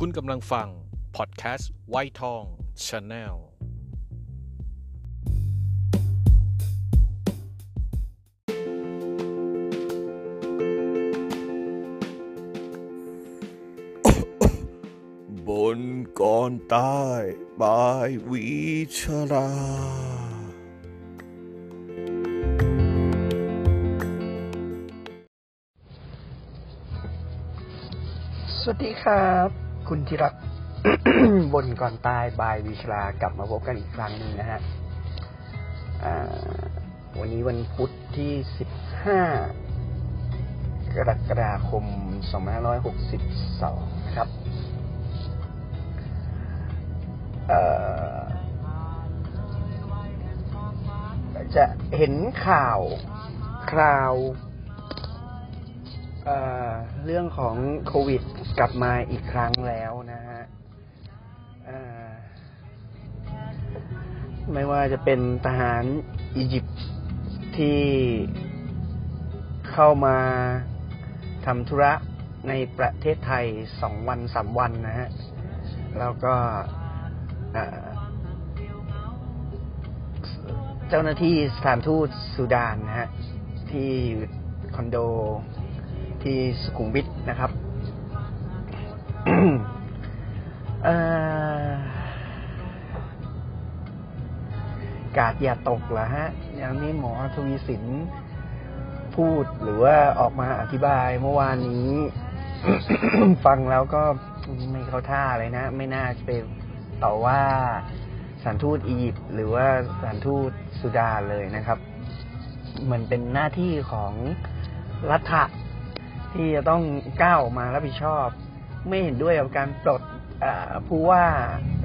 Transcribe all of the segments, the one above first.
คุณกำลังฟัง พอดแคสต์ไวท์ทอง channel บ่นก่อนตาย by วีชราสวัสดีครับ คุณที่รักบนก่อนตายบายวิชรากลับมาพบกันอีกครั้งหนึ่งนะฮะวันนี้วันพุธที่ 15 กรกฎาคม 2562 นะครับจะเห็นข่าวคราวเเรื่องของโควิด กลับมาอีกครั้งแล้วนะฮะไม่ว่าจะเป็นทหารอียิปต์ที่เข้ามาทำธุระในประเทศไทยสองวันสามวันนะฮะ แล้วก็เจ้าหน้าที่สถานทูตสุดานนะฮะ ที่อยู่คอนโดที่สุขุมวิทนะครับ กาดอย่าตกเหรอฮะ อย่างนี้หมอทวีสินพูดหรือว่าออกมาอธิบายเมื่อวานนี้ ฟังแล้วก็ไม่เข้าท่าเลยนะ ไม่น่าจะไปต่อว่าสถานทูตอียิปต์หรือว่าสถานทูตสุดานเลยนะครับ มันเป็นหน้าที่ของรัฐะที่จะต้องก้าวมารับผิดชอบ ไม่เห็นด้วยกับการปลดผู้ว่า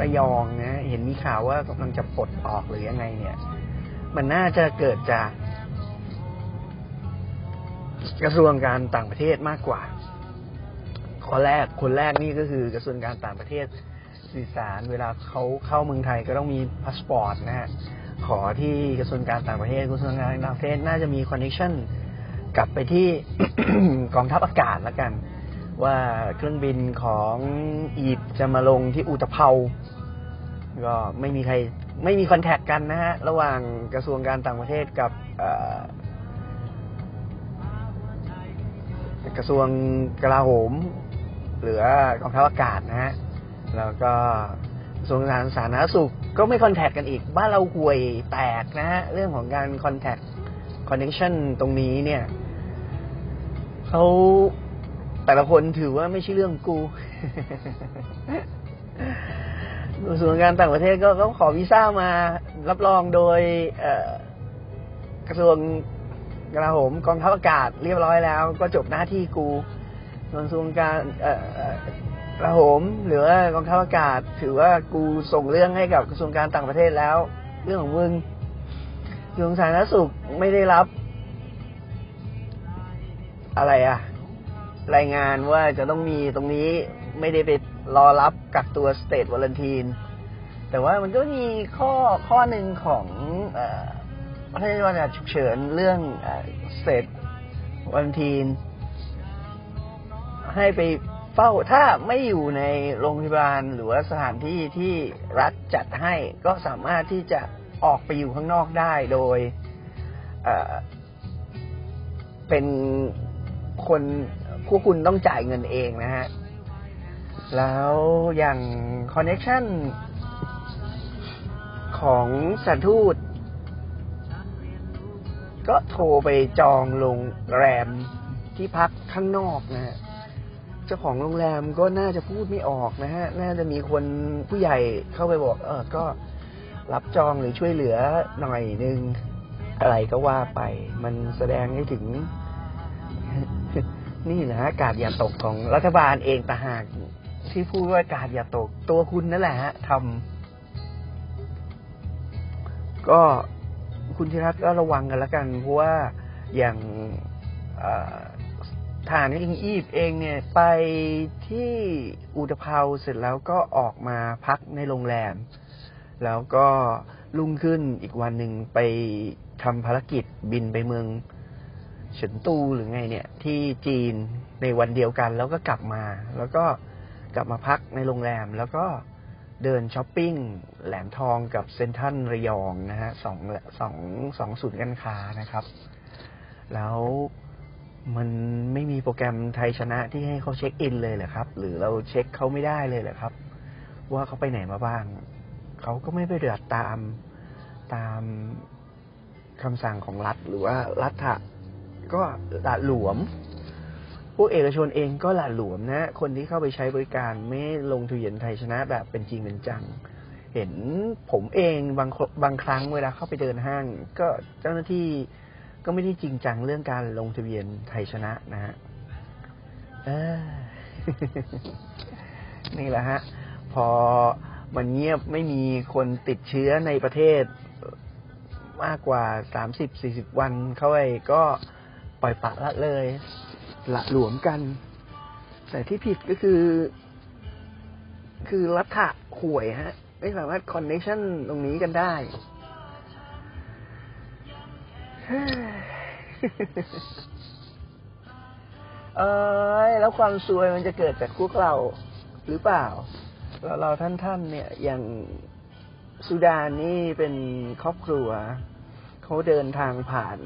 ระยองนะเห็นมีข่าวว่ากำลังจะปลดออกหรือยังไง เนี่ย มันน่าจะเกิดจากกระทรวงการต่างประเทศมากกว่าข้อแรกคนแรกนี่ก็คือกระทรวงการต่างประเทศสื่อสาร เวลาเขาเข้าเมืองไทยก็ต้องมีพาสปอร์ตนะฮะขอที่กระทรวงการต่างประเทศกระทรวงการต่างประเทศน่าจะมี connection กลับไปที่กองทัพอากาศแล้วกัน ว่าเครื่องบินของอียิปต์จะมาลงที่อู่ตะเภาก็ไม่มีใครไม่มี contact กันนะฮะ ระหว่างกระทรวงการต่างประเทศกับกระทรวงกลาโหม หรือกองทัพอากาศนะฮะ แล้วก็กระทรวงสาธารณสุขก็ไม่ contact กันอีก บ้านเราห่วยแตกนะฮะ เรื่องของการ contact connection ตรงนี้เนี่ยเขา แต่ละคนถือว่าไม่ใช่เรื่องกูกระทรวงการต่างประเทศก็ก็ขอวีซ่ามารับรองโดยกระทรวงกลาโหมกองทัพอากาศเรียบร้อยแล้ว ก็จบหน้าที่กูกระทรวงการกลาโหมหรือว่ากองทัพอากาศ ถือว่ากูส่งเรื่องให้กับกระทรวงการต่างประเทศแล้ว เรื่องของมึงกระทรวงสาธารณสุขไม่ได้รับ อะไรอะ รายงานว่าจะต้องมีตรงนี้ไม่ได้ไปรอรับกักตัวสเตทวอลันทีนแต่ว่ามันก็มีข้อข้อหนึ่งของเอ่อพระราชบัญญัติฉุกเฉินเรื่องสเตทวอลันทีนให้ไปเฝ้าถ้าไม่อยู่ในโรงพยาบาลหรือว่าสถานที่ที่รัฐจัดให้ก็สามารถที่จะออกไปอยู่ข้างนอกได้โดยเป็นคน พวกคุณต้องจ่ายเงินเองนะฮะ แล้วอย่างคอนเน c t ชันของสถานทูตก็โทรไปจองโรงแรมที่พักข้างนอกนะฮะ เจ้าของโรงแรมก็น่าจะพูดไม่ออกนะฮะ น่าจะมีคนผู้ใหญ่เข้าไปบอก เออ ก็รับจองหรือช่วยเหลือหน่อยนึงอะไรก็ว่าไป มันแสดงให้ถึง นี่นะกาดอย่าตกของรัฐบาลเองต่างหากที่พูดว่ากาดอย่าตกตัวคุณนั่นแหละฮะทำก็คุณธิรัตน์ก็ระวังกันแล้วกัน เพราะว่าอย่างเอ่อทารอิงอีบเองเนี่ย ไปที่อุตภเปาเสร็จแล้วก็ออกมาพักในโรงแรม แล้วก็รุ่งขึ้นอีกวันหนึ่งไปทำภารกิจบินไปเมือง เฉินตูหรือไงเนี่ย ที่จีนในวันเดียวกัน แล้วก็กลับมา แล้วก็กลับมาพักในโรงแรม แล้วก็เดินช้อปปิ้งแหลมทองกับเซนทัลระยองนะฮะสองสองสองศูนย์การค้านะครับ แล้วมันไม่มีโปรแกรมไทยชนะที่ให้เขาเช็คอินเลยเหรอครับ หรือเราเช็คเขาไม่ได้เลยเหรอครับ ว่าเขาไปไหนมาบ้าง เขาก็ไม่ไปเดือดตามตามคำสั่งของรัฐหรือว่ารัฐะ ก็หละหลวม พวกเอกชนเองก็หละหลวมนะ คนที่เข้าไปใช้บริการไม่ลงทะเบียนไทยชนะแบบเป็นจริงเป็นจัง เห็นผมเองบางบางครั้งเวลาเข้าไปเดินห้าง ก็เจ้าหน้าที่ก็ไม่ได้จริงจังเรื่องการลงทะเบียนไทยชนะนะฮะนี่แหละฮะ พอมันเงียบไม่มีคนติดเชื้อในประเทศมากกว่าสามสิบสี่สิบวันเข้าไปก็ ปล่อยปละละเลย ละหลวมกัน แต่ที่ผิดก็คือ คือรัฐะห่วยฮะ ไม่สามารถคอนเนคชั่นตรงนี้กันได้ เอยแล้วความซวยมันจะเกิดจากพวกเราหรือเปล่า เราเราท่านท่านเนี่ยอย่างสุดานนี่เป็นครอบครัว เขาเดินทางผ่าน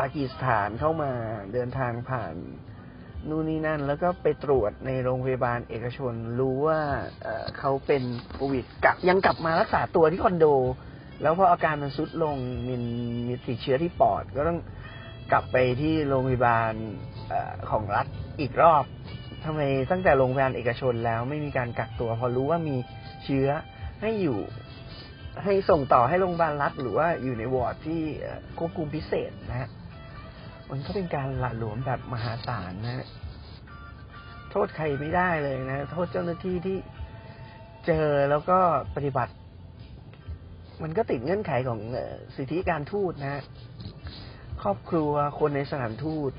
ปากีสถานเข้ามาเดินทางผ่านนู่นนี่นั่น แล้วก็ไปตรวจในโรงพยาบาลเอกชน รู้ว่าเขาเป็นโควิดกลับยังกลับมารักษาตัวที่คอนโด แล้วพออาการมันซุดลงมีมีติดเชื้อที่ปอด ก็ต้องกลับไปที่โรงพยาบาลอของรัฐอีกรอบทำไมตั้งแต่โรงพยาบาลเอกชนแล้วไม่มีการกักตัว พอรู้ว่ามีเชื้อให้อยู่ ให้ส่งต่อให้โรงพยาบาลรัฐหรือว่าอยู่ในวอร์ดที่ควบคุมพิเศษนะฮะมันก็เป็นการหละหลวมแบบมหาศาลนะ โทษใครไม่ได้เลยนะ โทษเจ้าหน้าที่ที่เจอแล้วก็ปฏิบัติ มันก็ติดเงื่อนไขของสิทธิการทูตนะ ครอบครัวคนในสถานทูต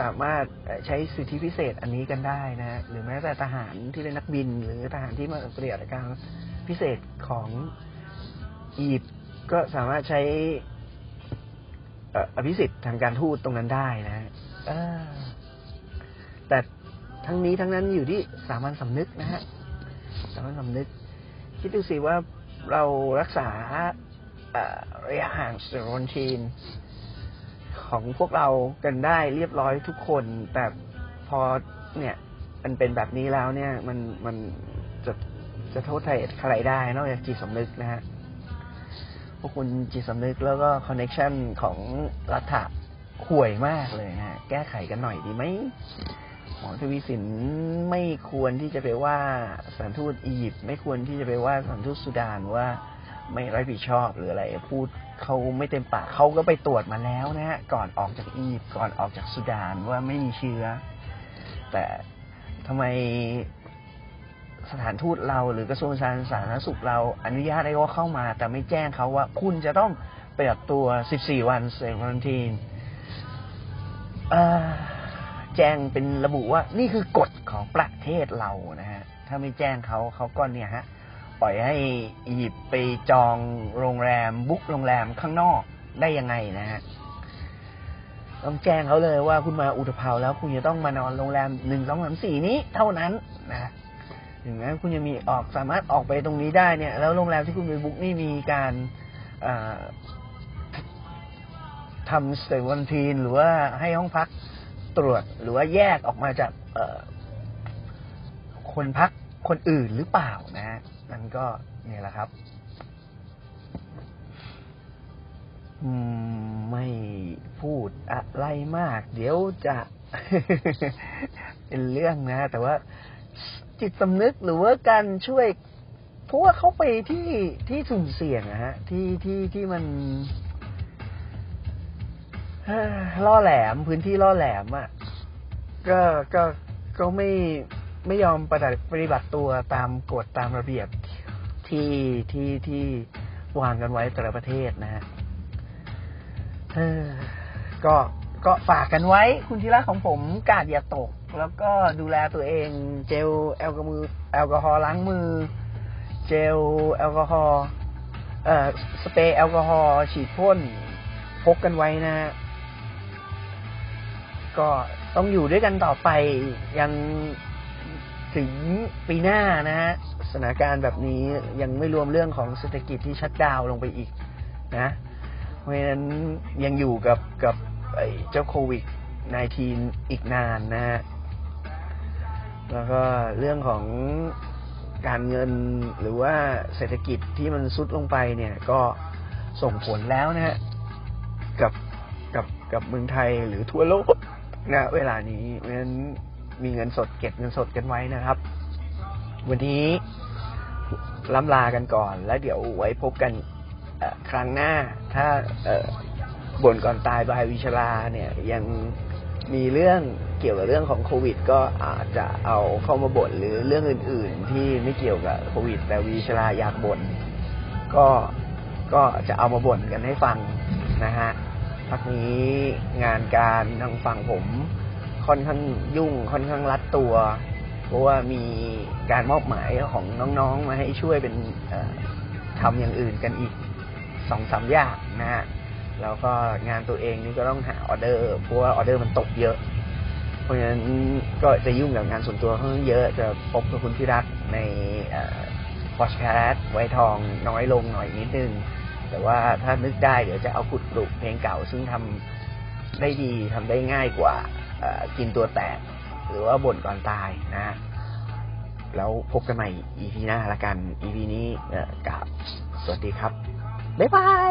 สามารถใช้สิทธิพิเศษอันนี้กันได้นะ หรือแม้แต่ทหารที่เป็นนักบิน หรือทหารที่มาปฏิบัติการพิเศษของ อียิปต์ก็สามารถใช้อภิสิทธิ์ทางการทูตตรงนั้นได้นะแต่ทั้งนี้ทั้งนั้นอยู่ที่สามัญสำนึกนะฮะสามัญสำนึก คิดดูสิว่าเรารักษาระยะห่างสเตอรอนทีน ของพวกเรากันได้เรียบร้อยทุกคน แต่พอเนี่ย มันเป็นแบบนี้แล้วเนี่ย มันมันจะจะโทษใครได้ นอกจากจิตสำนึกนะฮะ พวกคุณจิตสำนึกแล้วก็คอนเน็ชันของรัฐะห่วยมากเลยนะแก้ไขกันหน่อยดีไหมหมอทวีสินไม่ควรที่จะไปว่าสถานทูตอียิปต์ไม่ควรที่จะไปว่าสถานทูตสุดานว่าไม่รับผิดชอบหรืออะไร พูดเขาไม่เต็มปากเขาก็ไปตรวจมาแล้วนะฮะก่อนออกจากอียิปต์ก่อนออกจากสุดานว่าไม่มีเชื้อ แต่ทำไม สถานทูตเราหรือกระทรวงสาธารณสุขเราอนุญาตให้เขาเข้ามา แต่ไม่แจ้งเขาว่าคุณจะต้องไปกักตัว 14 วันเซฟรันทีนแจ้งเป็นระบุว่านี่คือกฎของประเทศเรานะฮะ ถ้าไม่แจ้งเขาเขาก็เนี่ยฮะ ปล่อยให้อียิปต์ไปจองโรงแรม บุ๊กโรงแรมข้างนอกได้ยังไงนะฮะต้องแจ้งเขาเลยว่าคุณมาอุตภาวแล้ว คุณจะต้องมานอนโรงแรมหนึ่งสองสามสี่นี้เท่านั้นนะ ถึงแม้คุณจะมีออกสามารถออกไปตรงนี้ได้เนี่ย แล้วโรงแรมที่คุณไปบุ๊กนี่มีการทำสเตย์วันทีนหรือว่าให้ห้องพักตรวจหรือว่าแยกออกมาจากคนพักคนอื่นหรือเปล่านะ นั่นก็เนี่ยแหละครับไม่พูดอะไรมาก เดี๋ยวจะ เป็นเรื่องนะ แต่ว่า จิตสำนึกหรือว่าการช่วยเพราะว่าเขาไปที่ที่สุ่มเสี่ยงนะฮะ ที่ที่ที่มันล่อแหลมพื้นที่ล่อแหลมอะก็ก็ก็ไม่ไม่ยอมปฏิบัติตัวตามกฎตามระเบียบที่ที่ที่วางกันไว้แต่ละประเทศนะฮะก็ก็ฝากกันไว้ คุณทีละของผมกาดอย่าตก แล้วก็ดูแลตัวเอง เจลแอลกอฮอล์แอลกอฮอล์ล้างมือ เจลแอลกอฮอล์เอ่อสเปรย์แอลกอฮอล์ฉีดพ่นพกกันไว้นะก็ต้องอยู่ด้วยกันต่อไปยังถึงปีหน้านะฮะสถานการณ์แบบนี้ยังไม่รวมเรื่องของเศรษฐกิจที่ชัดดาวลงไปอีกนะเพราะฉะนั้นยังอยู่กับกับไอ้เจ้าโควิด -19 อีกนานนะฮะ แล้วก็เรื่องของการเงินหรือว่าเศรษฐกิจที่มันซุดลงไปเนี่ยก็ส่งผลแล้วนะฮะกับกับกับเมืองไทยหรือทั่วโลกนะเวลานี้เพราะฉะนั้นมีเงินสดเก็บเงินสดกันไว้นะครับ วันนี้ล้ำลากันก่อน แล้วเดี๋ยวไว้พบกันครั้งหน้า ถ้าบ่นก่อนตายบายวิชลาเนี่ยยัง มีเรื่องเกี่ยวกับเรื่องของโควิด ก็อาจจะเอาเข้ามาบ่นหรือเรื่องอื่น ๆ ที่ไม่เกี่ยวกับโควิด แต่วิชลาอยากบ่นก็ก็จะเอามาบ่นกันให้ฟังนะฮะพักนี้งานการทางฝั่งผมค่อนข้างยุ่งค่อนข้างรัดตัว เพราะว่ามีการมอบหมายของน้องๆมาให้ช่วยเป็นทำอย่างอื่นกันอีกสองสามอย่างนะฮะ แล้วก็งานตัวเองนี่ก็ต้องหาออเดอร์เพราะว่าออเดอร์มันตกเยอะ เพราะฉะนั้นก็จะยุ่งกับงานส่วนตัวค่อนข้างเยอะจะพบกับคุณพิรักในพอดแคสไวทองน้อยลงหน่อยนิดนึง แต่ว่าถ้านึกได้เดี๋ยวจะเอาขุดกลุ่เพลงเก่า ซึ่งทำได้ดีทำได้ง่ายกว่ากินตัวแตก หรือว่าบ่นก่อนตายนะ แล้วพบกันใหม่ EP หน้าละกัน EP นี้กับสวัสดีครับ บ๊ายบาย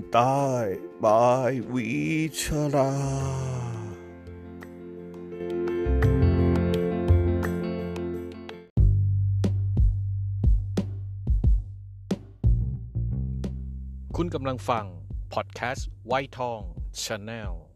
ก่อนตายบายวิชรา คุณกำลังฟัง พอดแคสต์ไวทองชาแนล